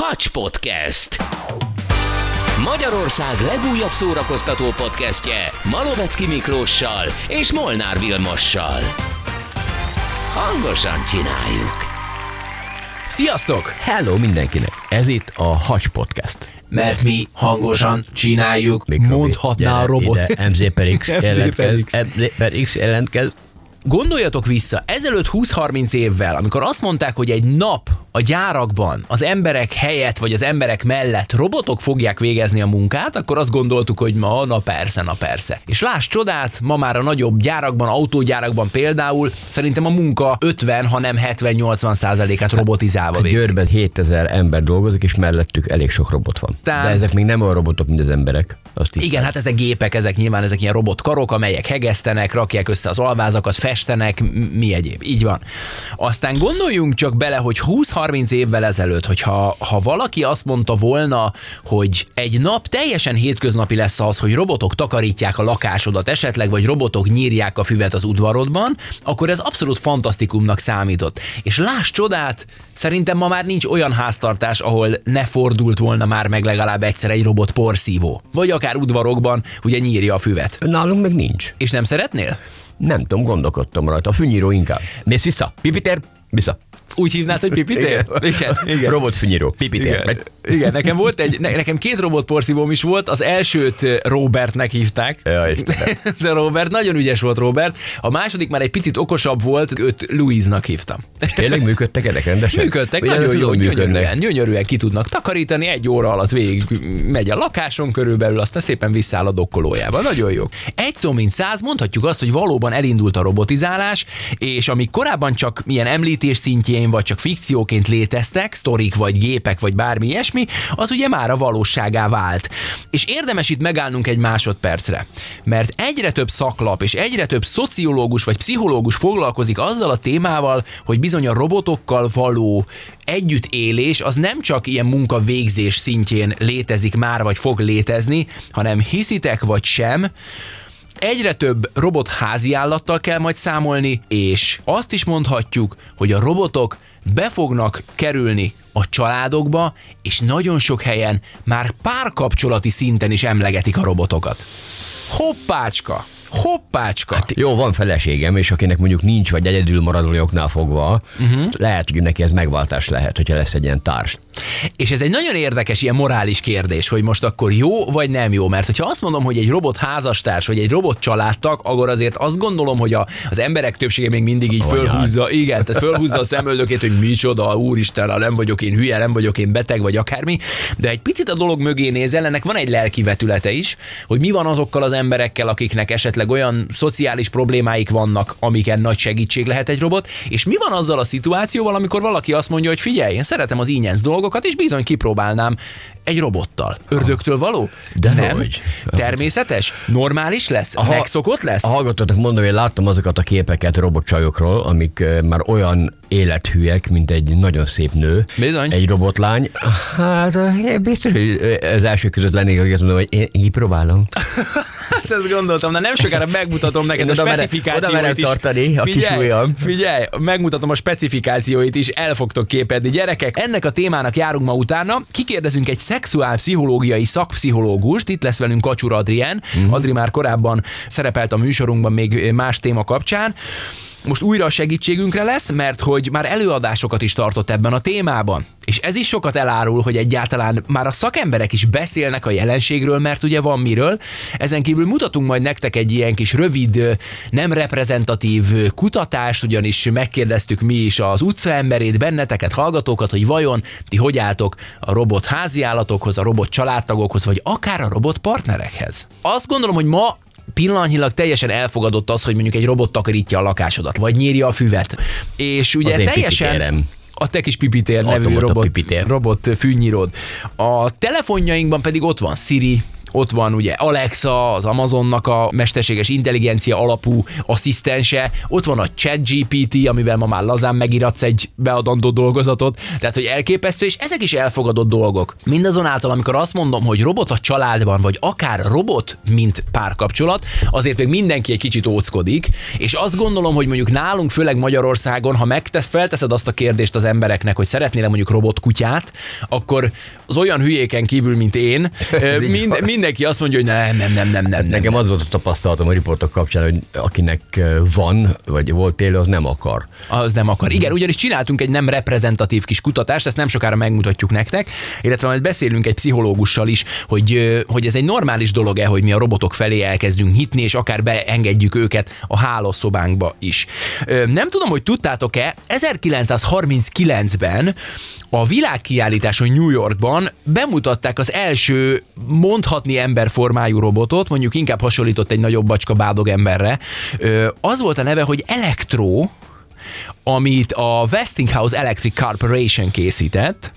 Hacs Podcast. Magyarország legújabb szórakoztató podcastje Malovecki Miklóssal és Molnár Vilmossal. Hangosan csináljuk. Sziasztok! Hello mindenkinek! Ez itt a Hacs Podcast. Mert mi hangosan csináljuk. Mikrobi, Mondhatná gyere a robot. Ide, MZ per X jelentkez. MZ per X jelentkez. Gondoljatok vissza, ezelőtt 20-30 évvel, amikor azt mondták, hogy egy nap a gyárakban az emberek helyett, vagy az emberek mellett robotok fogják végezni a munkát, akkor azt gondoltuk, hogy ma, na persze, na persze. És láss csodát, ma már a nagyobb gyárakban, autógyárakban például szerintem a munka 50, hanem 70-80 százalékát robotizálva végzik. Győrben 7000 ember dolgozik, és mellettük elég sok robot van. Tehát- De ezek még nem olyan robotok, mint az emberek. Azt is. Igen, hát ezek gépek, ezek nyilván ezek ilyen robotkarok, amelyek hegesztenek, rakják össze az alvázakat, festenek, mi egyéb. Így van. Aztán gondoljunk csak bele, hogy 20-30 évvel ezelőtt, hogyha ha valaki azt mondta volna, hogy egy nap teljesen hétköznapi lesz az, hogy robotok takarítják a lakásodat esetleg, vagy robotok nyírják a füvet az udvarodban, akkor ez abszolút fantasztikumnak számított. És láss csodát, szerintem ma már nincs olyan háztartás, ahol ne fordult volna már meg legalább egyszer egy robot porszívó. Vagy akár udvarokban, ugye nyírja a füvet. Nálunk még nincs. És nem szeretnél? Nem tudom, gondolkodtam rajta. A fűnyíró inkább. Mész vissza. Pipiter, vissza. Úgy hívnád, hogy pipitér? Igen. Igen. Robot fűnyíró. Pipiter. Igen. Igen, nekem volt egy, ne, nekem két robotporszívóm is volt, az elsőt eh, Robertnek hívták. Ja, Istenem. A Robert, nagyon ügyes volt Robert. A második már egy picit okosabb volt, őt Louise-nak hívtam. Tényleg működtek ezek rendesen? Működtek, Ugye, nagyon tudom, jó, működnek. gyönyörűen, gyönyörűen ki tudnak takarítani, egy óra alatt végig megy a lakáson körülbelül, aztán szépen visszáll a dokkolójába. Nagyon jó. Egy szó, mint száz, mondhatjuk azt, hogy valóban elindult a robotizálás, és amik korábban csak milyen említés szintjén, vagy csak fikcióként léteztek, sztorik, vagy gépek, vagy bármi ilyesmi, az ugye már a valóságá vált. És érdemes itt megállnunk egy másodpercre, mert egyre több szaklap és egyre több szociológus vagy pszichológus foglalkozik azzal a témával, hogy bizony a robotokkal való együttélés az nem csak ilyen munkavégzés szintjén létezik már, vagy fog létezni, hanem hiszitek vagy sem, Egyre több robot házi állattal kell majd számolni, és azt is mondhatjuk, hogy a robotok be fognak kerülni a családokba, és nagyon sok helyen már párkapcsolati szinten is emlegetik a robotokat. Hoppácska! Hoppácska! Hát, Jó, van feleségem, és akinek mondjuk nincs, vagy egyedül maradójoknál fogva, uh-huh. lehet, hogy neki ez megváltás lehet, hogyha lesz egy ilyen társ. És ez egy nagyon érdekes ilyen morális kérdés, hogy most akkor jó vagy nem jó, mert hogyha azt mondom, hogy egy robot házastárs, vagy egy robot családtag, akkor azért azt gondolom, hogy a, az emberek többsége még mindig így fölhúzza, igen, tehát fölhúzza a szemöldökét, hogy micsoda, úristen, nem vagyok én hülye, nem vagyok én beteg, vagy akármi, de egy picit a dolog mögé nézel, ennek van egy lelki vetülete is, hogy mi van azokkal az emberekkel, akiknek esetleg olyan szociális problémáik vannak, amiken nagy segítség lehet egy robot, és mi van azzal a szituációval, amikor valaki azt mondja, hogy figyelj, én szeretem az ingyenc dolgokat, és bizony kipróbálnám egy robottal. Ördögtől való? De nem. hogy? Természetes? Normális lesz? ha- Megszokott lesz? A hallgatóknak mondom, hogy láttam azokat a képeket robotcsajokról, amik már olyan élethűek, mint egy nagyon szép nő. Bizony. Egy robotlány. Hát biztos, hogy az első között lennék, akik azt mondom, hogy én, én kipróbálom. Hát ezt gondoltam, de nem sokára megmutatom neked Én a oda specifikációit oda merem is. tartani a kis figyelj, ujjam. figyelj, megmutatom a specifikációit is, el fogtok képedni. Gyerekek, ennek a témának járunk ma utána. Kikérdezünk egy szexuálpszichológiai szakpszichológust, itt lesz velünk Kacsur Adrien. Mhm. Adri már korábban szerepelt a műsorunkban még más téma kapcsán. Most újra a segítségünkre lesz, mert hogy már előadásokat is tartott ebben a témában. És ez is sokat elárul, hogy egyáltalán már a szakemberek is beszélnek a jelenségről, mert ugye van miről. Ezen kívül mutatunk majd nektek egy ilyen kis rövid, nem reprezentatív kutatást, ugyanis megkérdeztük mi is az utcaemberét, benneteket, hallgatókat, hogy vajon ti hogy álltok a robot háziállatokhoz, a robot családtagokhoz, vagy akár a robot partnerekhez. Azt gondolom, hogy ma pillanatnyilag teljesen elfogadott az, hogy mondjuk egy robot takarítja a lakásodat, vagy nyírja a füvet. És ugye Az teljesen... A te kis pipitér nevű robot, pipitér. robot fűnyírod. A telefonjainkban pedig ott van Siri, ott van ugye Alexa, az Amazonnak a mesterséges intelligencia alapú asszisztense, ott van a ChatGPT, amivel ma már lazán megiratsz egy beadandó dolgozatot, tehát hogy elképesztő, és ezek is elfogadott dolgok. Mindazonáltal, amikor azt mondom, hogy robot a családban, vagy akár robot, mint párkapcsolat, azért még mindenki egy kicsit óckodik, és azt gondolom, hogy mondjuk nálunk, főleg Magyarországon, ha megtesz, felteszed azt a kérdést az embereknek, hogy szeretnél mondjuk robotkutyát, akkor az olyan hülyéken kívül, mint én, mind, mindenki azt mondja, hogy nem, nem, nem, nem, nem. Nekem az volt a tapasztalatom a riportok kapcsán, hogy akinek van, vagy volt élő, az nem akar. Az nem akar. Igen, ugyanis csináltunk egy nem reprezentatív kis kutatást, ezt nem sokára megmutatjuk nektek, illetve majd beszélünk egy pszichológussal is, hogy, hogy ez egy normális dolog-e, hogy mi a robotok felé elkezdünk hitni, és akár beengedjük őket a hálószobánkba is. Nem tudom, hogy tudtátok-e, 1939-ben a világkiállításon New Yorkban bemutatták az első mondhatni emberformájú robotot, mondjuk inkább hasonlított egy nagyobb bacska bádog emberre. Az volt a neve, hogy Electro, amit a Westinghouse Electric Corporation készített.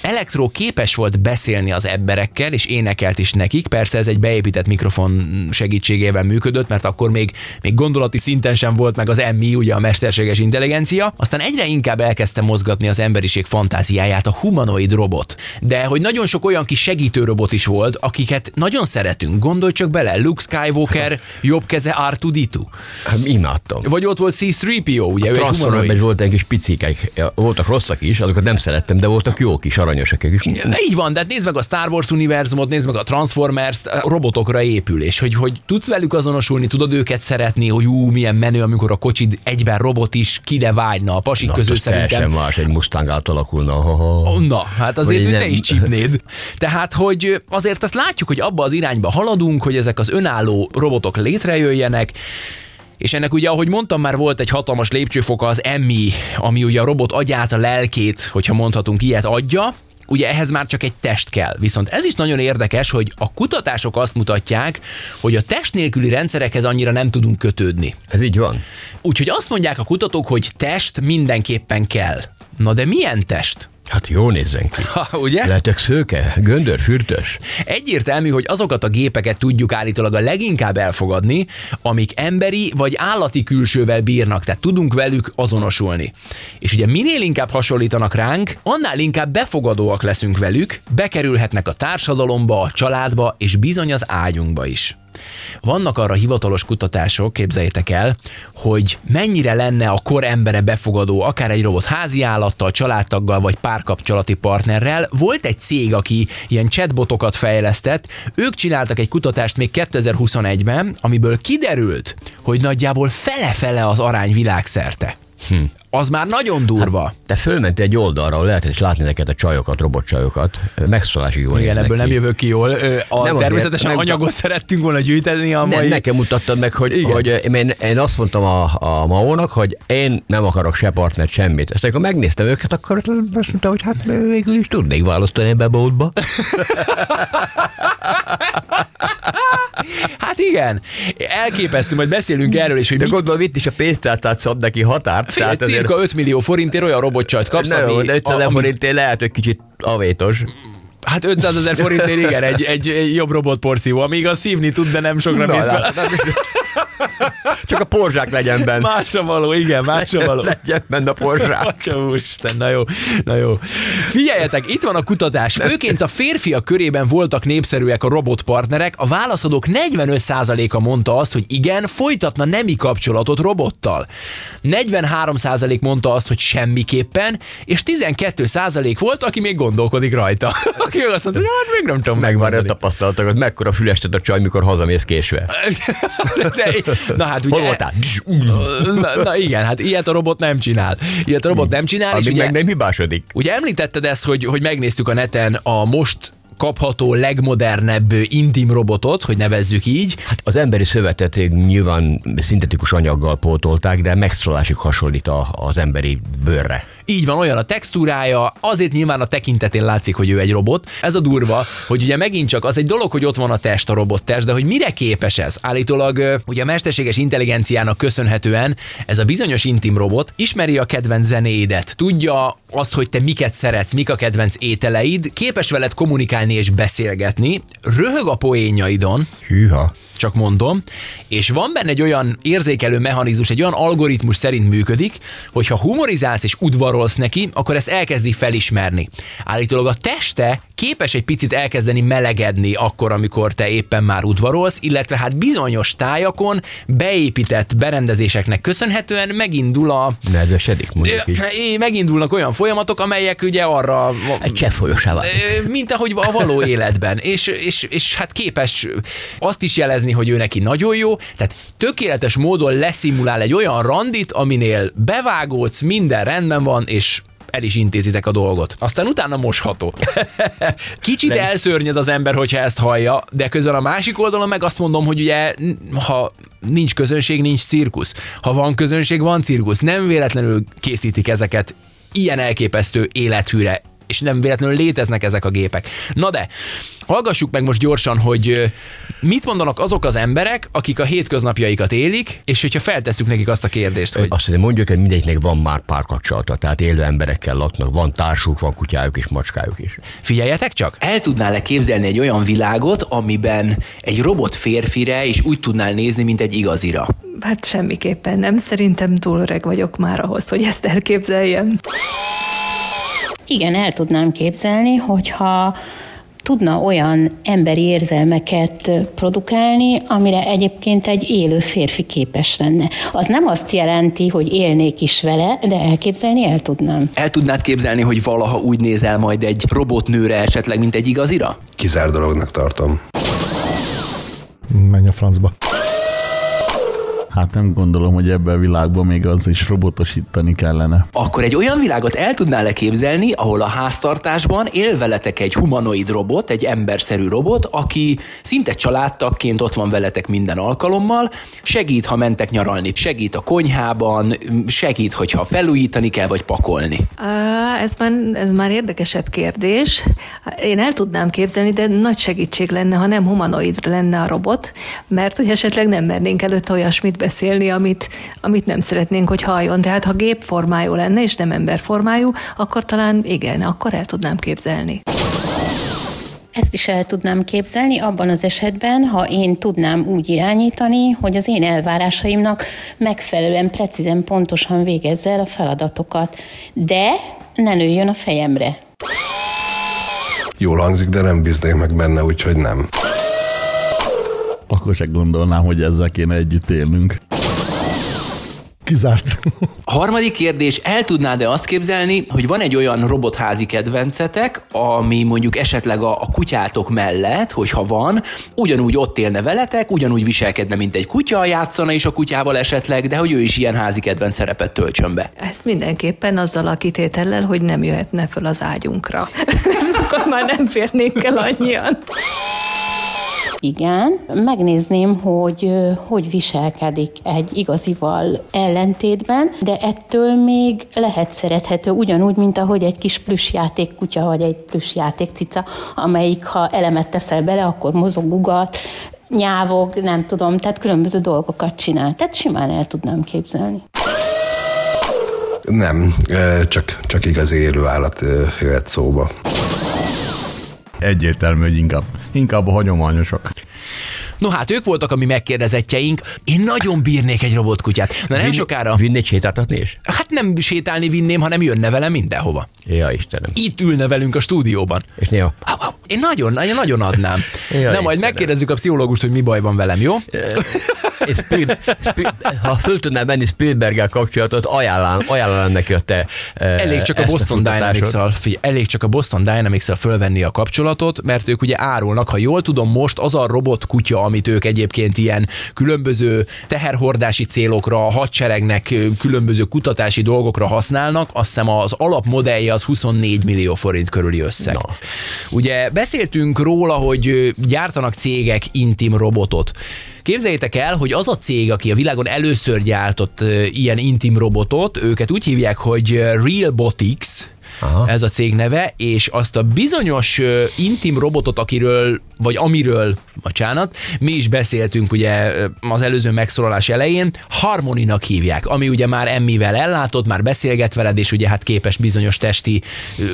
Elektro képes volt beszélni az emberekkel, és énekelt is nekik. Persze ez egy beépített mikrofon segítségével működött, mert akkor még, még gondolati szinten sem volt meg az MI, ugye a mesterséges intelligencia. Aztán egyre inkább elkezdte mozgatni az emberiség fantáziáját a humanoid robot. De hogy nagyon sok olyan kis segítő robot is volt, akiket nagyon szeretünk. Gondolj csak bele, Luke Skywalker, jobb keze R2D2. Hát, imádtam. Vagy ott volt C-3PO, ugye? A Transformerben volt egy kis picikek, voltak rosszak is, azokat nem szerettem, de voltak jók is, aranyosak is. Így van, de hát nézd meg a Star Wars univerzumot, nézd meg a Transformers, a robotokra épül, és hogy, hogy tudsz velük azonosulni, tudod őket szeretni, hogy ú, milyen menő, amikor a kocsid egyben robot is, kide vágyna a pasik Na, közül szerintem. más, egy Mustang alakulna. Ha, ha. Na, hát azért hogy te is csípnéd. Tehát, hogy azért azt látjuk, hogy abba az irányba haladunk, hogy ezek az önálló robotok létrejöjjenek, és ennek ugye, ahogy mondtam, már volt egy hatalmas lépcsőfoka az Emmy, ami ugye a robot agyát, a lelkét, hogyha mondhatunk ilyet, adja, ugye ehhez már csak egy test kell. Viszont ez is nagyon érdekes, hogy a kutatások azt mutatják, hogy a test nélküli rendszerekhez annyira nem tudunk kötődni. Ez így van. Úgyhogy azt mondják a kutatók, hogy test mindenképpen kell. Na de milyen test? Hát jó nézzen ki. Ha, ugye? Lehetek szőke, göndör, fürtös. Egyértelmű, hogy azokat a gépeket tudjuk állítólag a leginkább elfogadni, amik emberi vagy állati külsővel bírnak, tehát tudunk velük azonosulni. És ugye minél inkább hasonlítanak ránk, annál inkább befogadóak leszünk velük, bekerülhetnek a társadalomba, a családba és bizony az ágyunkba is. Vannak arra hivatalos kutatások, képzeljétek el, hogy mennyire lenne a kor embere befogadó, akár egy robot házi állattal, családtaggal vagy párkapcsolati partnerrel. Volt egy cég, aki ilyen chatbotokat fejlesztett, ők csináltak egy kutatást még 2021-ben, amiből kiderült, hogy nagyjából fele-fele az arány világszerte. Hm az már nagyon durva. Hát, te fölmentél egy oldalra, ahol lehetett is látni neked a csajokat, robotcsajokat, megszólási jól Igen, ebből ki. nem jövök ki jól. A nem természetesen azért, anyagot meg... szerettünk volna gyűjteni a mai... Nem, nekem mutattad meg, hogy, hogy én, én, azt mondtam a, a Maónak, hogy én nem akarok se partnert, semmit. Ezt akkor megnéztem őket, akkor azt mondta, hogy hát végül is tudnék választani ebbe a boltba. hát igen, elképesztő, majd beszélünk erről is, hogy De mi... gondolom itt is a pénztárcát szab neki határt. Fél, tehát cirka azért... 5 millió forintért olyan robotcsajt kapsz, ne, ami... 500 ami... forintért lehet, hogy kicsit avétos. Hát 500 ezer forintért igen, egy, egy, egy jobb robotporció, amíg a szívni tud, de nem sokra mész Csak a porzsák legyen benne. Másra való, igen, másra való. Legyen benne a porzsák. Atya úristen, na jó, na jó. Figyeljetek, itt van a kutatás. Főként a férfiak körében voltak népszerűek a robotpartnerek. A válaszadók 45%-a mondta azt, hogy igen, folytatna nemi kapcsolatot robottal. 43% mondta azt, hogy semmiképpen, és 12% volt, aki még gondolkodik rajta. Aki azt mondta, hogy hát még nem tudom megvárni a tapasztalatokat, mekkora fülestet a csaj, mikor hazamész késve. De, na hát ugye... Hol voltál? Na, na, igen, hát ilyet a robot nem csinál. Ilyet a robot nem csinál. Amíg és ugye, meg nem hibásodik. Ugye említetted ezt, hogy, hogy megnéztük a neten a most kapható legmodernebb intim robotot, hogy nevezzük így. Hát az emberi szövetet nyilván szintetikus anyaggal pótolták, de megszólásig hasonlít az emberi bőrre. Így van, olyan a textúrája, azért nyilván a tekintetén látszik, hogy ő egy robot. Ez a durva, hogy ugye megint csak az egy dolog, hogy ott van a test, a robot test, de hogy mire képes ez? Állítólag ugye a mesterséges intelligenciának köszönhetően ez a bizonyos intim robot ismeri a kedvenc zenéidet, tudja azt, hogy te miket szeretsz, mik a kedvenc ételeid, képes veled kommunikálni és beszélgetni, röhög a poénjaidon, Hűha. Csak mondom, és van benne egy olyan érzékelő mechanizmus, egy olyan algoritmus szerint működik, hogy ha humorizálsz és udvarolsz neki, akkor ezt elkezdi felismerni. Állítólag a teste képes egy picit elkezdeni melegedni akkor, amikor te éppen már udvarolsz, illetve hát bizonyos tájakon beépített berendezéseknek köszönhetően megindul a Nedvesedik mondjuk is. É, megindulnak olyan folyamatok, amelyek ugye arra Egy. Ö, mint ahogy a való életben. És, és, és hát képes azt is jelezni, hogy ő neki nagyon jó, tehát tökéletes módon leszimulál egy olyan randit, aminél bevágódsz, minden rendben van, és el is intézitek a dolgot. Aztán utána mosható. Kicsit De- elszörnyed az ember, hogyha ezt hallja, de közben a másik oldalon meg azt mondom, hogy ugye, ha nincs közönség, nincs cirkusz. Ha van közönség, van cirkusz. Nem véletlenül készítik ezeket ilyen elképesztő élethűre, és nem véletlenül léteznek ezek a gépek. Na de, hallgassuk meg most gyorsan, hogy mit mondanak azok az emberek, akik a hétköznapjaikat élik, és hogyha feltesszük nekik azt a kérdést, hogy Azt hiszem mondjuk, hogy mindegyiknek van már párkapcsolata, tehát élő emberekkel laknak, van társuk, van kutyájuk és macskájuk is. figyeljetek csak, El tudnál-e képzelni egy olyan világot, amiben egy robot férfire is úgy tudnál nézni, mint egy igazira? Hát semmiképpen nem. Szerintem túl öreg vagyok már ahhoz, hogy ezt elképzeljem. Igen, el tudnám képzelni, hogyha tudna olyan emberi érzelmeket produkálni, amire egyébként egy élő férfi képes lenne. Az nem azt jelenti, hogy élnék is vele, de elképzelni el tudnám. El tudnád képzelni, hogy valaha úgy nézel majd egy robotnőre esetleg, mint egy igazira? Kizár dolognak tartom. Menj a francba. Hát nem gondolom, hogy ebben a világban még az is robotosítani kellene. Akkor egy olyan világot el tudnál-e képzelni, ahol a háztartásban él veletek egy humanoid robot, egy emberszerű robot, aki szinte családtagként ott van veletek minden alkalommal, segít, ha mentek nyaralni, segít a konyhában, segít, hogyha felújítani kell, vagy pakolni. Ez már, ez már érdekesebb kérdés. Én el tudnám képzelni, de nagy segítség lenne, ha nem humanoid lenne a robot, mert hogy esetleg nem mernénk előtte olyasmit beszélni, amit, amit nem szeretnénk, hogy halljon. Tehát ha gépformájú lenne, és nem emberformájú, akkor talán igen, akkor el tudnám képzelni. Ezt is el tudnám képzelni abban az esetben, ha én tudnám úgy irányítani, hogy az én elvárásaimnak megfelelően, precízen, pontosan végezze el a feladatokat. De ne nőjön a fejemre. Jól hangzik, de nem bíznék meg benne, úgyhogy nem. Akkor se gondolnám, hogy ezzel kéne együtt élnünk. Kizárt. A harmadik kérdés, el tudnád-e azt képzelni, hogy van egy olyan robotházi kedvencetek, ami mondjuk esetleg a, a kutyátok mellett, hogyha van, ugyanúgy ott élne veletek, ugyanúgy viselkedne, mint egy kutya, játszana is a kutyával esetleg, de hogy ő is ilyen házi kedvenc szerepet töltsön be. Ezt mindenképpen azzal a kitétellel, hogy nem jöhetne föl az ágyunkra. akkor már nem férnénk el annyian. Igen, megnézném, hogy hogy viselkedik egy igazival ellentétben, de ettől még lehet szerethető ugyanúgy, mint ahogy egy kis plüssjáték kutya vagy egy plüssjáték cica, amelyik ha elemet teszel bele, akkor mozog, ugat, nyávog, nem tudom, tehát különböző dolgokat csinál. Tehát simán el tudnám képzelni. Nem, csak, csak igazi élő állat jöhet szóba. Egyértelmű, hogy inkább, inkább a hagyományosok. No hát ők voltak a mi megkérdezettjeink. Én nagyon bírnék egy robotkutyát. Na nem sokára, Vinni sétáltatni is? hát nem sétálni vinném, hanem jönne velem mindenhova. Ja, Istenem. Itt ülne velünk a stúdióban. És néha. Én nagyon, nagyon, nagyon adnám. Jaj, Na, majd Istenem. megkérdezzük a pszichológust, hogy mi baj van velem, jó? Spiel, Spiel, ha föl tudnál menni Spielberggel kapcsolatot, ajánlám, ajánlám neki a te eh, Elég csak a Boston. Dynamics-szal, figyelj, elég csak a Boston Dynamics-szal fölvenni a kapcsolatot, mert ők ugye árulnak, ha jól tudom, most az a robot kutya, amit ők egyébként ilyen különböző teherhordási célokra, a hadseregnek különböző kutatási dolgokra használnak, azt hiszem az alapmodellje az 24 millió forint körüli összeg. Na. Ugye beszéltünk róla, hogy gyártanak cégek intim robotot. Képzeljétek el, hogy az a cég, aki a világon először gyártott ilyen intim robotot, őket úgy hívják, hogy ö, Realbotics, Aha. ez a cég neve, és azt a bizonyos ö, intim robotot, akiről, vagy amiről, bocsánat, mi is beszéltünk ugye az előző megszólalás elején, Harmoninak hívják, ami ugye már emmivel ellátott, már beszélget veled, és ugye hát képes bizonyos testi ö,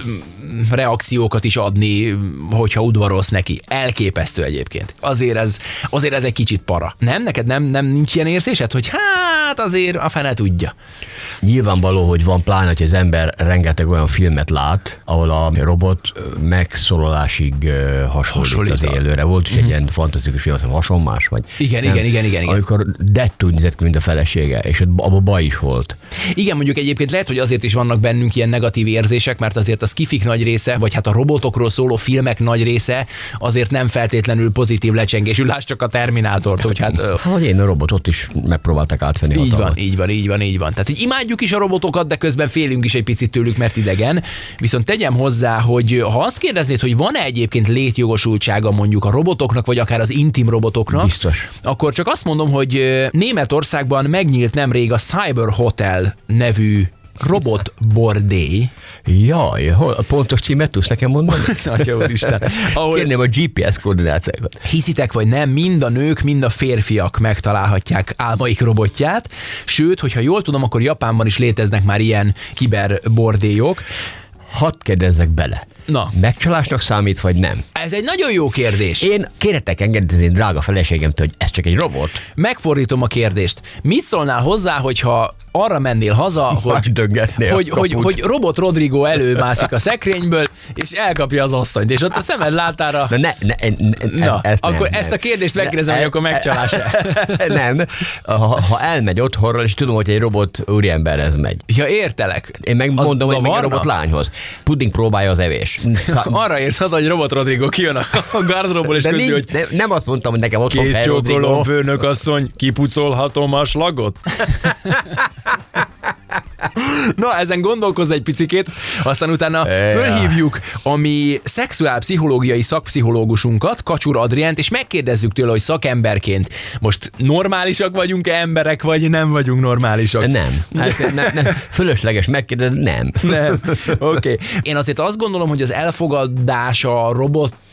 reakciókat is adni, hogyha udvarolsz neki. Elképesztő egyébként. Azért ez, azért ez egy kicsit para. Nem? Neked nem, nem nincs ilyen érzésed, hogy hát azért a fene tudja. Nyilvánvaló, hogy van pláne, hogy az ember rengeteg olyan filmet lát, ahol a robot megszólalásig hasonlít, Hasonlít az élőre. Volt is egy ilyen fantasztikus film, hasonmás vagy. Igen, igen, igen, igen, igen. Amikor dettú nézett ki, mint a felesége, és abban baj is volt. Igen, mondjuk egyébként lehet, hogy azért is vannak bennünk ilyen negatív érzések, mert azért a skifik nagy része, vagy hát a robotokról szóló filmek nagy része azért nem feltétlenül pozitív lecsengésű. Lásd csak a Terminátort, hogy hát ö, Hát, hogy én a robotot is megpróbálták átvenni így hatalmat. van, így van, így van, így van. Tehát így imádjuk is a robotokat, de közben félünk is egy picit tőlük, mert idegen. Viszont tegyem hozzá, hogy ha azt kérdeznéd, hogy van-e egyébként létjogosultsága mondjuk a robotoknak, vagy akár az intim robotoknak, Biztos. akkor csak azt mondom, hogy Németországban megnyílt nemrég a Cyber Hotel nevű robotbordély. Jaj, hol, a pontos címet tudsz nekem mondani? Atya úristen. Ahol Kérném a GPS koordinációkat. hiszitek vagy nem, mind a nők, mind a férfiak megtalálhatják álmaik robotját. Sőt, hogyha jól tudom, akkor Japánban is léteznek már ilyen kiberbordélyok. Hadd kérdezzek bele. Na. Megcsalásnak számít, vagy nem? Ez egy nagyon jó kérdés. Én kérhetek engedni drága feleségemtől, hogy ez csak egy robot. Megfordítom a kérdést. Mit szólnál hozzá, hogyha arra mennél haza, hogy, hogy, hogy, hogy robot Rodrigo előmászik a szekrényből, és elkapja az asszonyt, és ott a szemed látára... Na, ne, ne, ne, Na, ezt akkor nem, ezt nem. a kérdést megkérdezem, hogy akkor megcsalás nem, ha, ha elmegy otthonról, és tudom, hogy egy robot úriemberhez megy. Ja, értelek. Én megmondom, hogy megy a robot lányhoz. Pudding próbálja az evés. Szá- Arra érsz haza, hogy robot Rodrigo kijön a gardróból, és közül, hogy nem, nem azt mondtam, hogy nekem otthon kész csókolom, főnök asszony, kipucolhatom a slagot? Na, ezen gondolkozz egy picikét, aztán utána fölhívjuk a mi szexuálpszichológiai szakpszichológusunkat, Kacsur Adriánt, és megkérdezzük tőle, hogy szakemberként most normálisak vagyunk-e emberek, vagy nem vagyunk normálisak? Nem. Hát, ne, ne, fölösleges megkérdezni, nem. Nem. Oké. Okay. Én azért azt gondolom, hogy az elfogadása a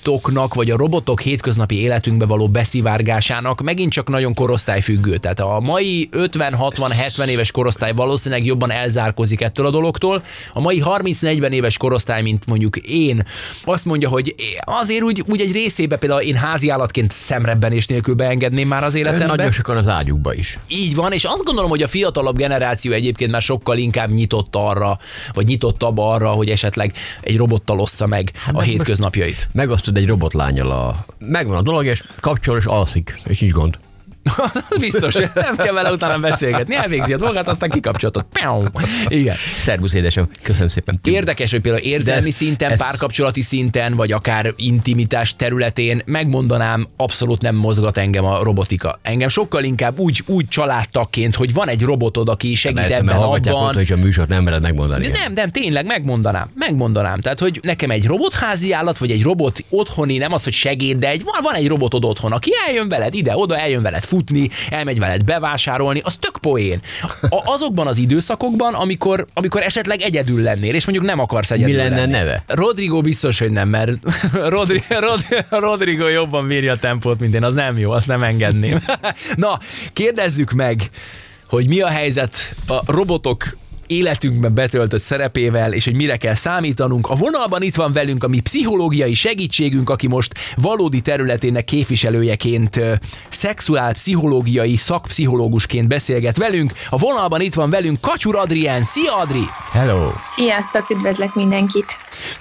robotoknak, vagy a robotok hétköznapi életünkbe való beszivárgásának megint csak nagyon korosztályfüggő. Tehát a mai 50-60-70 éves korosztály valószínűleg jobban elzárkozik ettől a dologtól. A mai 30-40 éves korosztály, mint mondjuk én, azt mondja, hogy azért úgy, úgy egy részébe például én háziállatként szemrebbenés nélkül beengedném már az életembe. Nagyon sokan az ágyukba is. Így van, és azt gondolom, hogy a fiatalabb generáció egyébként már sokkal inkább nyitott arra, vagy nyitottabb arra, hogy esetleg egy robottal ossza meg a hétköznapjait. Megosztod egy robotlányjal a... Megvan a dolog, és kapcsol, és alszik, és nincs gond. Biztos, nem kell vele utána beszélgetni, elvégzi a dolgát, aztán kikapcsolatot. Igen. Szervusz, édesem. Köszönöm szépen. Érdekes, hogy például érzelmi ez- szinten, ez- párkapcsolati szinten, vagy akár intimitás területén megmondanám, abszolút nem mozgat engem a robotika. Engem sokkal inkább úgy, úgy családtagként, hogy van egy robotod, aki segít Persze, ebben abban. ott, hogy a műsort nem mered megmondani. De nem, nem, tényleg megmondanám, megmondanám. Tehát, hogy nekem egy robotházi állat, vagy egy robot otthoni, nem az, hogy segéd, de egy, van, van egy robotod otthon, aki eljön veled ide, oda, eljön veled futni, elmegy veled bevásárolni, az tök poén. A, azokban az időszakokban, amikor, amikor esetleg egyedül lennél, és mondjuk nem akarsz egyedül lenne lenni. neve? Rodrigo biztos, hogy nem, mert Rodri, Rod, Rodrigo jobban bírja a tempót, mint én, az nem jó, azt nem engedném. Na, kérdezzük meg, hogy mi a helyzet a robotok életünkben betöltött szerepével, és hogy mire kell számítanunk. A vonalban itt van velünk a mi pszichológiai segítségünk, aki most valódi területének képviselőjeként, szexuálpszichológiai szakpszichológusként beszélget velünk. A vonalban itt van velünk Kacsur Adrián. Szia Adri! Hello! Sziasztok, üdvözlök mindenkit!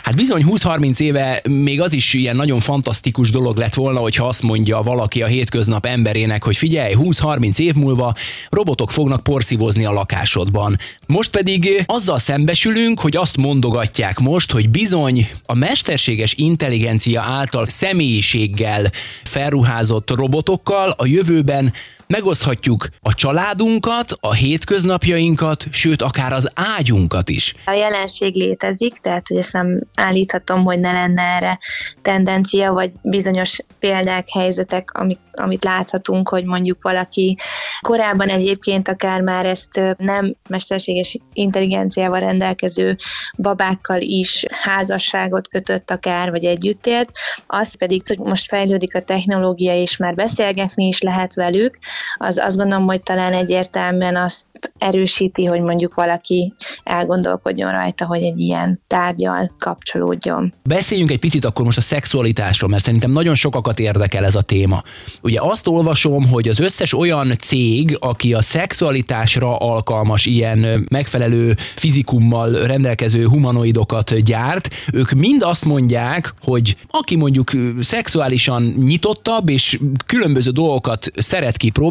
Hát bizony 20-30 éve még az is ilyen nagyon fantasztikus dolog lett volna, hogyha azt mondja valaki a hétköznap emberének, hogy figyelj, 20-30 év múlva robotok fognak porszívozni a lakásodban. Most pedig azzal szembesülünk, hogy azt mondogatják most, hogy bizony a mesterséges intelligencia által személyiséggel felruházott robotokkal a jövőben megoszthatjuk a családunkat, a hétköznapjainkat, sőt, akár az ágyunkat is. A jelenség létezik, tehát hogy ezt nem állíthatom, hogy ne lenne erre tendencia, vagy bizonyos példák, helyzetek, amik, amit láthatunk, hogy mondjuk valaki korábban egyébként akár már ezt nem mesterséges intelligenciával rendelkező babákkal is házasságot kötött akár, vagy együtt élt, az pedig, hogy most fejlődik a technológia, és már beszélgetni is lehet velük, az azt gondolom, hogy talán egyértelműen azt erősíti, hogy mondjuk valaki elgondolkodjon rajta, hogy egy ilyen tárgyal kapcsolódjon. Beszéljünk egy picit akkor most a szexualitásról, mert szerintem nagyon sokakat érdekel ez a téma. Ugye azt olvasom, hogy az összes olyan cég, aki a szexualitásra alkalmas ilyen megfelelő fizikummal rendelkező humanoidokat gyárt, ők mind azt mondják, hogy aki mondjuk szexuálisan nyitottabb és különböző dolgokat szeret kipróbálni,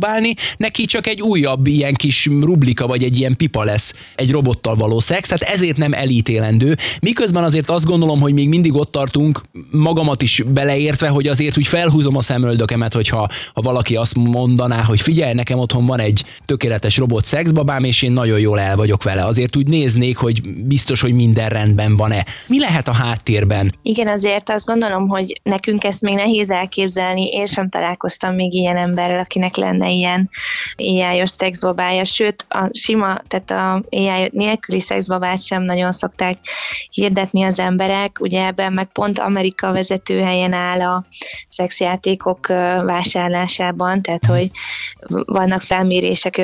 neki csak egy újabb ilyen kis rublika vagy egy ilyen pipa lesz egy robottal való szex, tehát ezért nem elítélendő. Miközben azért azt gondolom, hogy még mindig ott tartunk, magamat is beleértve, hogy azért úgy felhúzom a szemöldökemet, hogyha ha valaki azt mondaná, hogy figyelj, nekem otthon van egy tökéletes robot szexbabám, és én nagyon jól el vagyok vele. Azért úgy néznék, hogy biztos, hogy minden rendben van-e. Mi lehet a háttérben? Igen, azért azt gondolom, hogy nekünk ezt még nehéz elképzelni. Én sem találkoztam még ilyen emberrel, akinek lenne ilyen AI-os szexbabája, sőt, a sima, tehát a AI nélküli szexbabát sem nagyon szokták hirdetni az emberek. Ugye ebben meg pont Amerika vezető helyen áll a szexjátékok vásárlásában, tehát hogy vannak felmérések,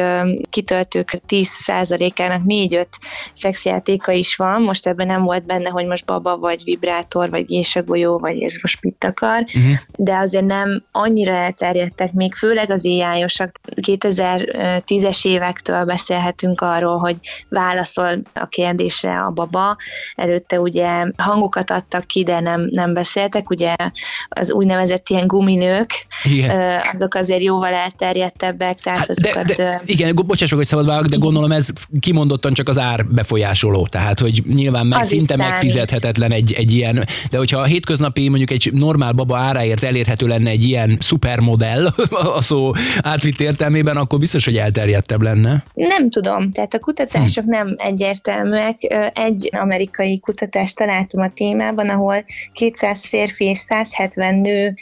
kitöltők 10%-ának 4-5 szexjátéka is van, most ebben nem volt benne, hogy most baba, vagy vibrátor, vagy gésegolyó, vagy ez most mit akar, uh-huh. de azért nem annyira elterjedtek még, főleg az AI-osak 2010-es évektől beszélhetünk arról, hogy válaszol a kérdésre a baba, előtte ugye hangokat adtak ki, de nem, nem beszéltek, ugye az úgynevezett ilyen guminők, igen. azok azért jóval elterjedtebbek, tehát hát azokat... De, de, igen, bocsássak, hogy szabad vágok, de gondolom ez kimondottan csak az ár befolyásoló, tehát hogy nyilván meg, szinte megfizethetetlen egy, egy ilyen, de hogyha a hétköznapi mondjuk egy normál baba áráért elérhető lenne egy ilyen szupermodell a szó átvitt értelmében, akkor biztos, hogy elterjedtebb lenne. Nem tudom, tehát a kutatások hm. nem egyértelműek. Egy amerikai kutatást találtam a témában, ahol 200 férfi és 170 nő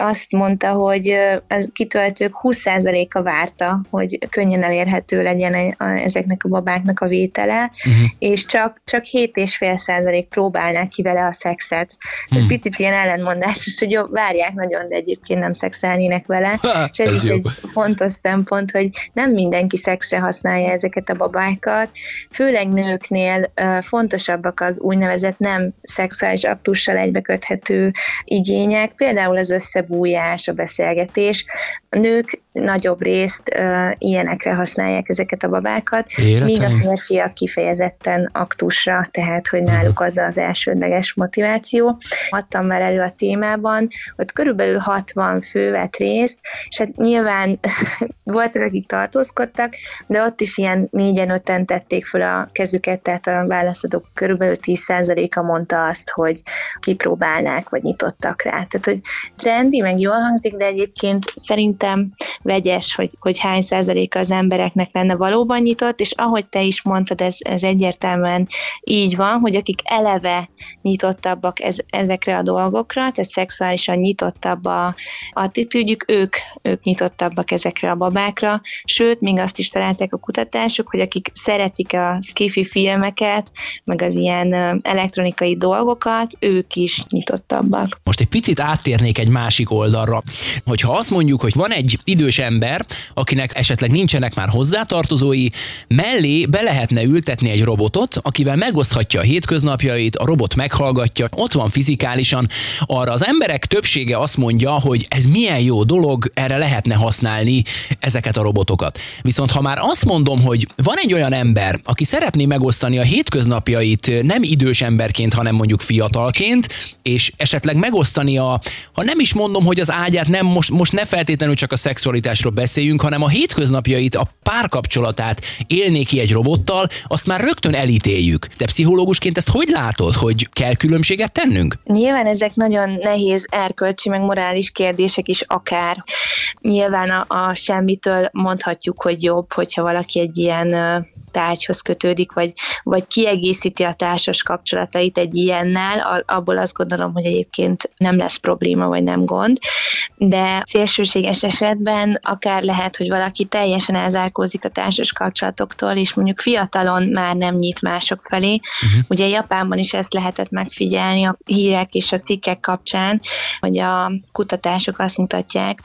azt mondta, hogy az kitöltők 20%-a várta, hogy könnyen elérhető legyen a, ezeknek a babáknak a vétele, uh-huh. és csak, csak 7,5% próbálnák ki vele a szexet. Uh-huh. Picit ilyen ellenmondásos, hogy jó, várják nagyon, de egyébként nem szexelnének vele. Ha, és ez, ez is jó. egy fontos szempont, hogy nem mindenki szexre használja ezeket a babákat. Főleg nőknél fontosabbak az úgynevezett nem szexuális aktussal egybeköthető igények, például az össze bújás, a beszélgetés. A nők nagyobb részt uh, ilyenekre használják ezeket a babákat, Életem. míg a férfiak kifejezetten aktusra, tehát hogy náluk az az elsődleges motiváció. Adtam már elő a témában, hogy körülbelül 60 fő vett részt, és hát nyilván voltak, akik tartózkodtak, de ott is ilyen négyen, öten tették fel a kezüket, tehát a válaszadók körülbelül 10%-a mondta azt, hogy kipróbálnák, vagy nyitottak rá. Tehát, hogy trendi, meg jól hangzik, de egyébként szerintem vegyes, hogy, hogy hány százaléka az embereknek lenne valóban nyitott, és ahogy te is mondtad, ez, ez egyértelműen így van, hogy akik eleve nyitottabbak ez, ezekre a dolgokra, tehát szexuálisan nyitottabb a attitűdjük, ők, ők nyitottabbak ezekre a babákra, sőt, még azt is találták a kutatások, hogy akik szeretik a skifi filmeket, meg az ilyen elektronikai dolgokat, ők is nyitottabbak. Most egy picit áttérnék egy másik oldalra. Hogyha azt mondjuk, hogy van egy idős ember, akinek esetleg nincsenek már hozzátartozói, mellé be lehetne ültetni egy robotot, akivel megoszthatja a hétköznapjait, a robot meghallgatja, ott van fizikálisan. Arra az emberek többsége azt mondja, hogy ez milyen jó dolog, erre lehetne használni ezeket a robotokat. Viszont ha már azt mondom, hogy van egy olyan ember, aki szeretné megosztani a hétköznapjait nem idős emberként, hanem mondjuk fiatalként, és esetleg megosztani a, ha nem is mondom, hogy az ágyát nem most, most ne feltétlenül csak a szexualitás szexualitásról beszéljünk, hanem a hétköznapjait, a párkapcsolatát élné ki egy robottal, azt már rögtön elítéljük. Te pszichológusként ezt hogy látod, hogy kell különbséget tennünk? Nyilván ezek nagyon nehéz erkölcsi, meg morális kérdések is akár. Nyilván a, a semmitől mondhatjuk, hogy jobb, hogyha valaki egy ilyen tárgyhoz kötődik, vagy, vagy kiegészíti a társas kapcsolatait egy ilyennel, abból azt gondolom, hogy egyébként nem lesz probléma, vagy nem gond. De szélsőséges esetben akár lehet, hogy valaki teljesen elzárkózik a társas kapcsolatoktól, és mondjuk fiatalon már nem nyit mások felé. Uh-huh. Ugye Japánban is ezt lehetett megfigyelni a hírek és a cikkek kapcsán, hogy a kutatások azt mutatják,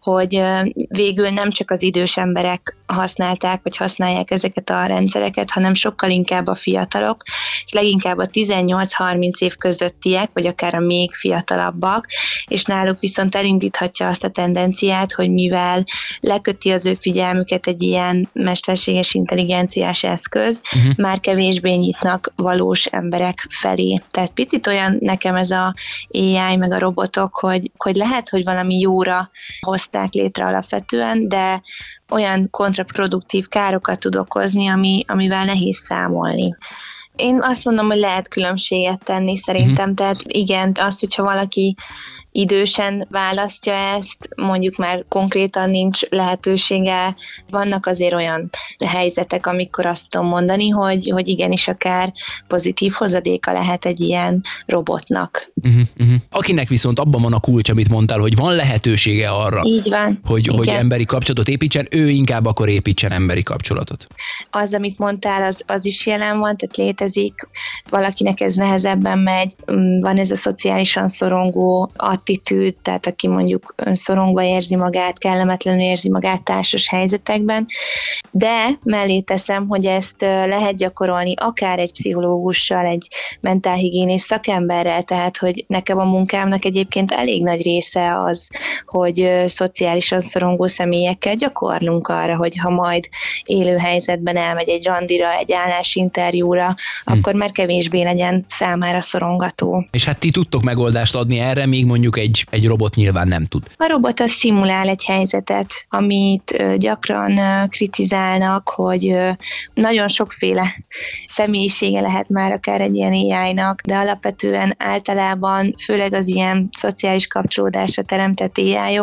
hogy végül nem csak az idős emberek használták, vagy használják ezeket a rendszereket, hanem sokkal inkább a fiatalok, és leginkább a 18-30 év közöttiek, vagy akár a még fiatalabbak, és náluk viszont elindíthatja azt a tendenciát, hogy mivel leköti az ő figyelmüket egy ilyen mesterséges intelligenciás eszköz, uh-huh. már kevésbé nyitnak valós emberek felé. Tehát picit olyan nekem ez a AI meg a robotok, hogy, hogy lehet, hogy valami jóra hozták létre alapvetően, de olyan kontraproduktív károkat tud okozni, ami, amivel nehéz számolni. Én azt mondom, hogy lehet különbséget tenni szerintem, uh-huh. tehát igen, az, hogyha valaki idősen választja ezt, mondjuk már konkrétan nincs lehetősége. Vannak azért olyan helyzetek, amikor azt tudom mondani, hogy, hogy igenis akár pozitív hozadéka lehet egy ilyen robotnak. Uh-huh, uh-huh. Akinek viszont abban van a kulcs, amit mondtál, hogy van lehetősége arra, Így van. Hogy, hogy emberi kapcsolatot építsen, ő inkább akkor építsen emberi kapcsolatot. Az, amit mondtál, az, az is jelen van, tehát létezik. Valakinek ez nehezebben megy, mm, van ez a szociálisan szorongó attitűd, tehát aki mondjuk szorongva érzi magát, kellemetlenül érzi magát társas helyzetekben, de mellé teszem, hogy ezt lehet gyakorolni akár egy pszichológussal, egy mentálhigiénész szakemberrel, tehát hogy nekem a munkámnak egyébként elég nagy része az, hogy szociálisan szorongó személyekkel gyakorlunk arra, hogy ha majd élő helyzetben elmegy egy randira, egy állásinterjúra, hm. akkor már kevésbé legyen számára szorongató. És hát ti tudtok megoldást adni erre, míg mondjuk egy, egy robot nyilván nem tud. A robot az szimulál egy helyzetet, amit gyakran kritizálnak, hogy nagyon sokféle személyisége lehet már akár egy ilyen AI-nak, de alapvetően általában, főleg az ilyen szociális kapcsolódásra teremtett ai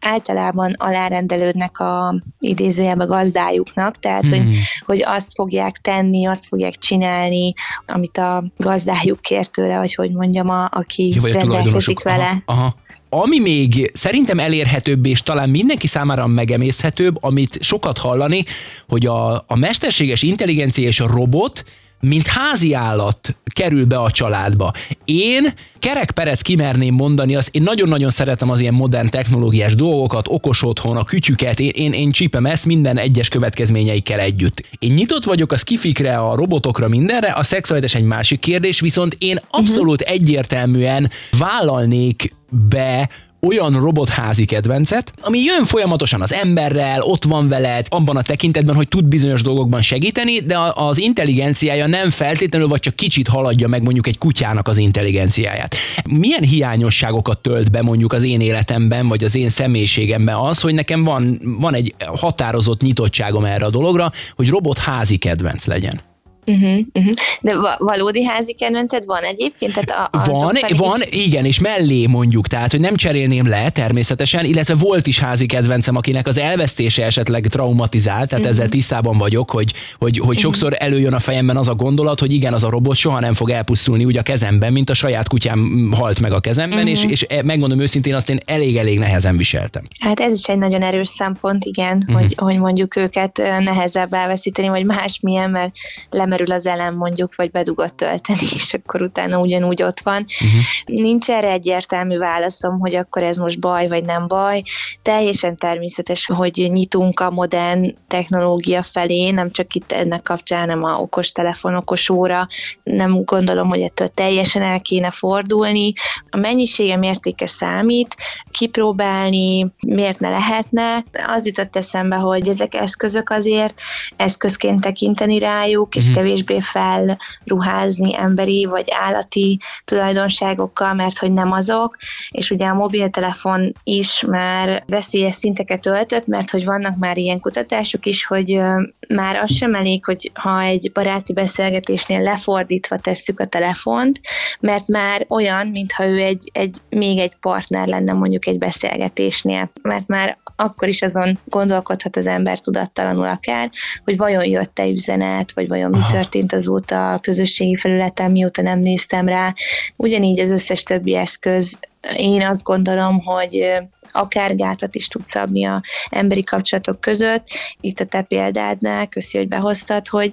általában alárendelődnek a idézőjelben gazdájuknak, tehát hogy, hmm. hogy azt fogják tenni, azt fogják csinálni, amit a gazdájuk kér tőle, vagy hogy mondjam, a, aki Jó, rendelkezik vele. Aha, aha. Ami még szerintem elérhetőbb és talán mindenki számára megemészthetőbb, amit sokat hallani, hogy a, a mesterséges intelligencia és a robot mint házi állat kerül be a családba. Én kerek perec kimerném mondani azt, én nagyon-nagyon szeretem az ilyen modern technológiás dolgokat, okos otthon, a kütyüket, én, én, én csípem ezt minden egyes következményeikkel együtt. Én nyitott vagyok a skifikre, a robotokra, mindenre, a szexualitás egy másik kérdés, viszont én abszolút egyértelműen vállalnék be olyan robotházi kedvencet, ami jön folyamatosan az emberrel, ott van veled, abban a tekintetben, hogy tud bizonyos dolgokban segíteni, de az intelligenciája nem feltétlenül, vagy csak kicsit haladja meg mondjuk egy kutyának az intelligenciáját. Milyen hiányosságokat tölt be mondjuk az én életemben, vagy az én személyiségemben az, hogy nekem van, van egy határozott nyitottságom erre a dologra, hogy robotházi kedvenc legyen? Uh-huh, uh-huh. De valódi házi kedvenced van egyébként? Tehát a, van, van, is... igen, és mellé mondjuk, tehát, hogy nem cserélném le természetesen, illetve volt is házi kedvencem, akinek az elvesztése esetleg traumatizált, tehát uh-huh. ezzel tisztában vagyok, hogy, hogy, hogy uh-huh. sokszor előjön a fejemben az a gondolat, hogy igen, az a robot soha nem fog elpusztulni úgy a kezemben, mint a saját kutyám halt meg a kezemben, uh-huh. és, és e, megmondom őszintén, azt én elég-elég nehezen viseltem. Hát ez is egy nagyon erős szempont, igen, uh-huh. hogy, hogy mondjuk őket nehezebb elveszíteni, vagy másmilyen, mert lemerül bemerül az elem mondjuk, vagy bedugott tölteni, és akkor utána ugyanúgy ott van. Uh-huh. Nincs erre egyértelmű válaszom, hogy akkor ez most baj, vagy nem baj. Teljesen természetes, hogy nyitunk a modern technológia felé, nem csak itt ennek kapcsán, hanem a okos telefon, okos óra. Nem gondolom, hogy ettől teljesen el kéne fordulni. A mennyisége mértéke számít, kipróbálni, miért ne lehetne. Az jutott eszembe, hogy ezek eszközök azért eszközként tekinteni rájuk, és uh-huh kevésbé felruházni emberi vagy állati tulajdonságokkal, mert hogy nem azok, és ugye a mobiltelefon is már veszélyes szinteket öltött, mert hogy vannak már ilyen kutatások is, hogy már az sem elég, hogy ha egy baráti beszélgetésnél lefordítva tesszük a telefont, mert már olyan, mintha ő egy, egy még egy partner lenne mondjuk egy beszélgetésnél, mert már akkor is azon gondolkodhat az ember tudattalanul akár, hogy vajon jött-e üzenet, vagy vajon mi történt azóta a közösségi felületen, mióta nem néztem rá. Ugyanígy az összes többi eszköz, én azt gondolom, hogy akár gátat is tud szabni a emberi kapcsolatok között. Itt a te példádnál, köszi, hogy behoztad, hogy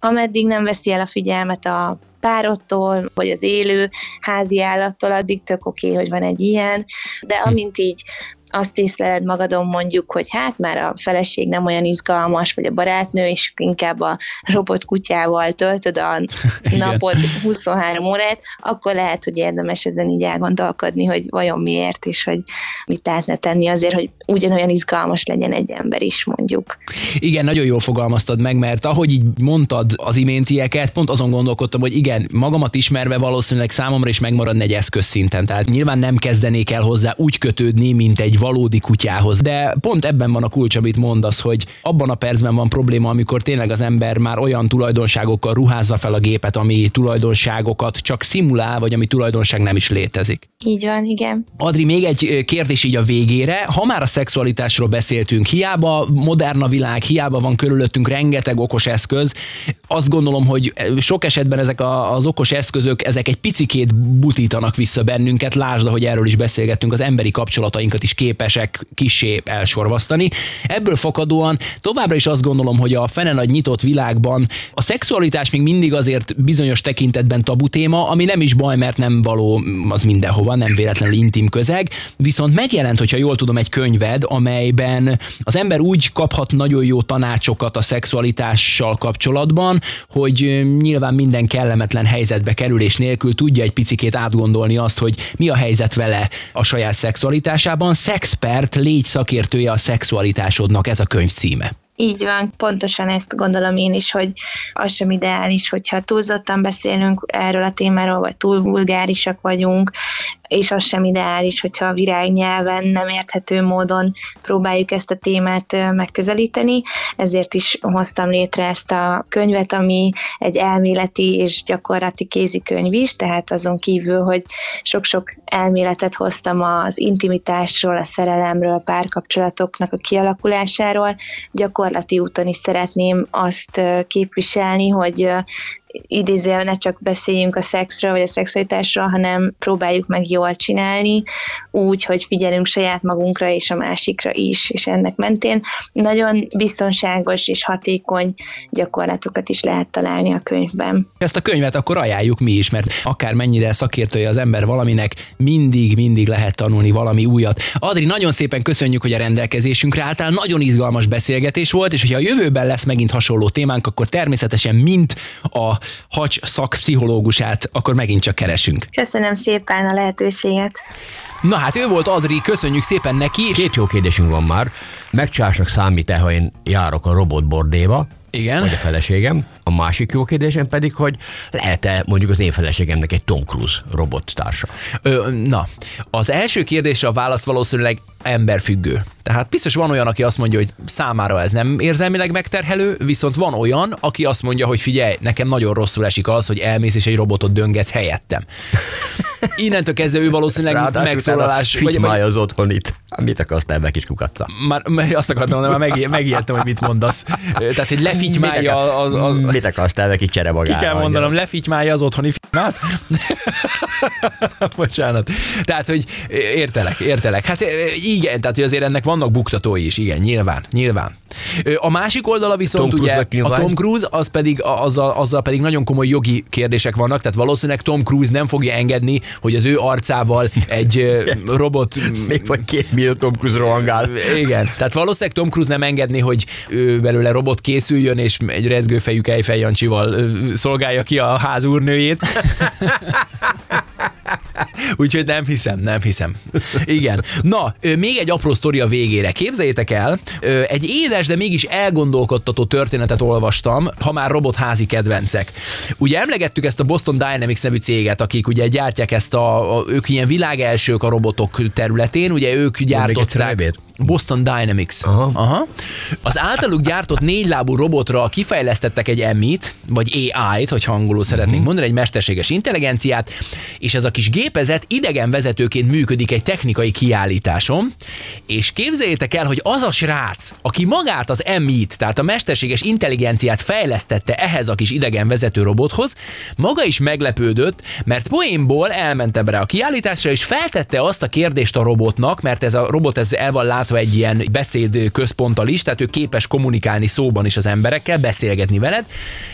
ameddig nem veszi el a figyelmet a párottól, vagy az élő házi állattól, addig tök oké, okay, hogy van egy ilyen, de amint így azt észleled magadon mondjuk, hogy hát már a feleség nem olyan izgalmas, vagy a barátnő, és inkább a robot kutyával töltöd a napod 23 órát, akkor lehet, hogy érdemes ezen így elgondolkodni, hogy vajon miért, és hogy mit lehetne tenni azért, hogy ugyanolyan izgalmas legyen egy ember is, mondjuk. Igen, nagyon jól fogalmaztad meg, mert ahogy így mondtad az iméntieket, pont azon gondolkodtam, hogy igen, magamat ismerve valószínűleg számomra is megmarad egy eszközszinten. Tehát nyilván nem kezdenék el hozzá úgy kötődni, mint egy valódi kutyához. De pont ebben van a kulcs, amit mondasz, hogy abban a percben van probléma, amikor tényleg az ember már olyan tulajdonságokkal ruházza fel a gépet, ami tulajdonságokat csak szimulál, vagy ami tulajdonság nem is létezik. Így van, igen. Adri, még egy kérdés így a végére. Ha már a szexualitásról beszéltünk, hiába modern a világ, hiába van körülöttünk rengeteg okos eszköz, azt gondolom, hogy sok esetben ezek a, az okos eszközök, ezek egy picikét butítanak vissza bennünket. Lásd, hogy erről is beszélgettünk, az emberi kapcsolatainkat is képesek kisé elsorvasztani. Ebből fakadóan továbbra is azt gondolom, hogy a fene nagy nyitott világban a szexualitás még mindig azért bizonyos tekintetben tabu téma, ami nem is baj, mert nem való az mindenhova, nem véletlenül intim közeg, viszont megjelent, hogyha jól tudom, egy könyved, amelyben az ember úgy kaphat nagyon jó tanácsokat a szexualitással kapcsolatban, hogy nyilván minden kellemetlen helyzetbe kerülés nélkül tudja egy picikét átgondolni azt, hogy mi a helyzet vele a saját szexualitásában. Szexpert, légy szakértője a szexualitásodnak, ez a könyv címe. Így van, pontosan ezt gondolom én is, hogy az sem ideális, hogyha túlzottan beszélünk erről a témáról, vagy túl vulgárisak vagyunk, és az sem ideális, hogyha a virágnyelven nem érthető módon próbáljuk ezt a témát megközelíteni, ezért is hoztam létre ezt a könyvet, ami egy elméleti és gyakorlati kézikönyv is, tehát azon kívül, hogy sok-sok elméletet hoztam az intimitásról, a szerelemről, a párkapcsolatoknak a kialakulásáról, gyakorlati úton is szeretném azt képviselni, hogy idézően ne csak beszéljünk a szexről vagy a szexualitásról, hanem próbáljuk meg jól csinálni, úgy, hogy figyelünk saját magunkra és a másikra is, és ennek mentén nagyon biztonságos és hatékony gyakorlatokat is lehet találni a könyvben. Ezt a könyvet akkor ajánljuk mi is, mert akár mennyire szakértője az ember valaminek, mindig-mindig lehet tanulni valami újat. Adri, nagyon szépen köszönjük, hogy a rendelkezésünkre álltál, nagyon izgalmas beszélgetés volt, és hogyha a jövőben lesz megint hasonló témánk, akkor természetesen mint a hacs szakpszichológusát, akkor megint csak keresünk. Köszönöm szépen a lehetőséget. Na hát ő volt Adri, köszönjük szépen neki. Két jó kérdésünk van már. Megcsásnak számít-e, ha én járok a robotbordéba, igen. Vagy a feleségem. A másik jó kérdésem pedig, hogy lehet-e mondjuk az én feleségemnek egy Tom Cruise robottársa? Ö, na, az első kérdésre a válasz valószínűleg emberfüggő. Tehát biztos van olyan, aki azt mondja, hogy számára ez nem érzelmileg megterhelő, viszont van olyan, aki azt mondja, hogy figyelj, nekem nagyon rosszul esik az, hogy elmész és egy robotot döngetsz helyettem. Innentől kezdve ő valószínűleg Ráadásul megszólalás... Vagy, vagy... az otthonit. Mit akarsz ebbe kis kukacca? Már, már azt akartam mondani, már megij- megijedtem, hogy mit mondasz. Tehát, hogy lefitymálja az, az... Mit akarsz te kis csere Ki kell mondanom, lefitymálja az otthoni filmát? Bocsánat. Tehát, hogy értelek, értelek. Hát igen, tehát hogy azért ennek vannak buktatói is, igen, nyilván, nyilván. A másik oldala viszont Tom ugye a Tom Cruise, az pedig, azzal, azzal pedig nagyon komoly jogi kérdések vannak, tehát valószínűleg Tom Cruise nem fogja engedni, hogy az ő arcával egy robot... Még vagy két millió Tom Cruise rohangál. Igen, tehát valószínűleg Tom Cruise nem engedni, hogy ő belőle robot készüljön, és egy rezgőfejű Kejfej Jancsival szolgálja ki a ház úrnőjét. Úgyhogy nem hiszem, nem hiszem. Igen. Na, még egy apró sztori a végére. Képzeljétek el, egy édes, de mégis elgondolkodtató történetet olvastam, ha már robotházi kedvencek. Ugye emlegettük ezt a Boston Dynamics nevű céget, akik ugye gyártják ezt a, a ők ilyen világelsők a robotok területén, ugye ők gyártották. Boston Dynamics. Aha. Aha. Az általuk gyártott négylábú robotra kifejlesztettek egy emit, vagy AI-t, hogy angolul szeretnénk mondani, egy mesterséges intelligenciát, és ez a kis gépezet idegen vezetőként működik egy technikai kiállításon, és képzeljétek el, hogy az a srác, aki magát az emit, tehát a mesterséges intelligenciát fejlesztette ehhez a kis idegen vezető robothoz, maga is meglepődött, mert poénból elment ebbre a kiállításra, és feltette azt a kérdést a robotnak, mert ez a robot ez el van látva egy ilyen beszéd központtal is, tehát ő képes kommunikálni szóban is az emberekkel, beszélgetni veled,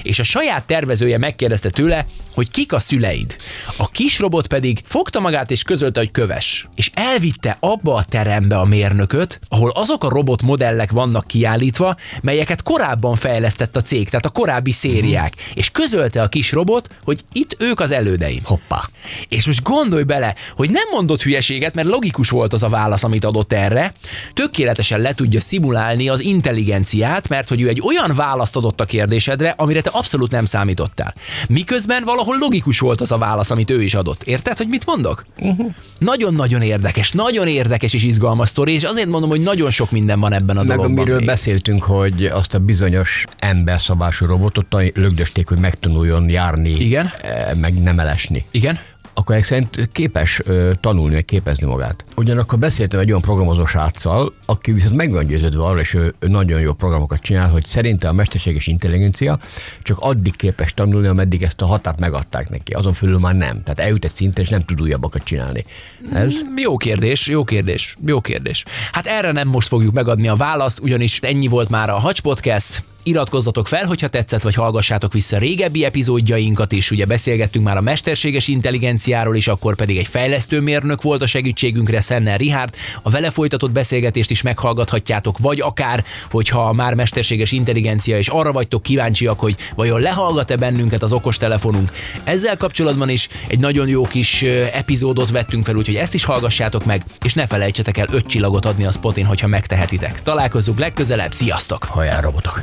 és a saját tervezője megkérdezte tőle, hogy kik a szüleid. A kis robot pedig fogta magát és közölte, hogy köves, és elvitte abba a terembe a mérnököt, ahol azok a robot modellek vannak kiállítva, melyeket korábban fejlesztett a cég, tehát a korábbi szériák, és közölte a kis robot, hogy itt ők az elődeim. Hoppá. És most gondolj bele, hogy nem mondott hülyeséget, mert logikus volt az a válasz, amit adott erre, tökéletesen le tudja szimulálni az intelligenciát, mert hogy ő egy olyan választ adott a kérdésedre, amire te abszolút nem számítottál. Miközben valahol logikus volt az a válasz, amit ő is adott. Érted, hogy mit mondok? Uh-huh. Nagyon-nagyon érdekes, nagyon érdekes és izgalmas sztori, és azért mondom, hogy nagyon sok minden van ebben a Meg dologban. amiről még. beszéltünk, hogy azt a bizonyos emberszabású robotot lögdösték, hogy megtanuljon járni, Igen. eh, meg nem elesni. Igen? Akkor ezek szerint képes tanulni, meg képezni magát. Ugyanakkor beszéltem egy olyan programozó sráccal, aki viszont meg van győződve arra, és ő, nagyon jó programokat csinál, hogy szerinte a mesterséges intelligencia csak addig képes tanulni, ameddig ezt a határt megadták neki. Azon fölül már nem. Tehát eljut egy szintre, és nem tud újabbakat csinálni. Ez Jó kérdés, jó kérdés, jó kérdés. Hát erre nem most fogjuk megadni a választ, ugyanis ennyi volt már a Hacs Podcast. Iratkozzatok fel, hogyha tetszett, vagy hallgassátok vissza régebbi epizódjainkat is. Ugye beszélgettünk már a mesterséges intelligenciáról is, akkor pedig egy fejlesztőmérnök volt a segítségünkre, Szenner Rihárd. A vele folytatott beszélgetést is meghallgathatjátok, vagy akár, hogyha már mesterséges intelligencia, és arra vagytok kíváncsiak, hogy vajon lehallgat-e bennünket az okostelefonunk. Ezzel kapcsolatban is egy nagyon jó kis epizódot vettünk fel, úgyhogy ezt is hallgassátok meg, és ne felejtsetek el öt csillagot adni a Spotin, hogyha megtehetitek. Találkozzunk legközelebb, sziasztok! hajrá robotok!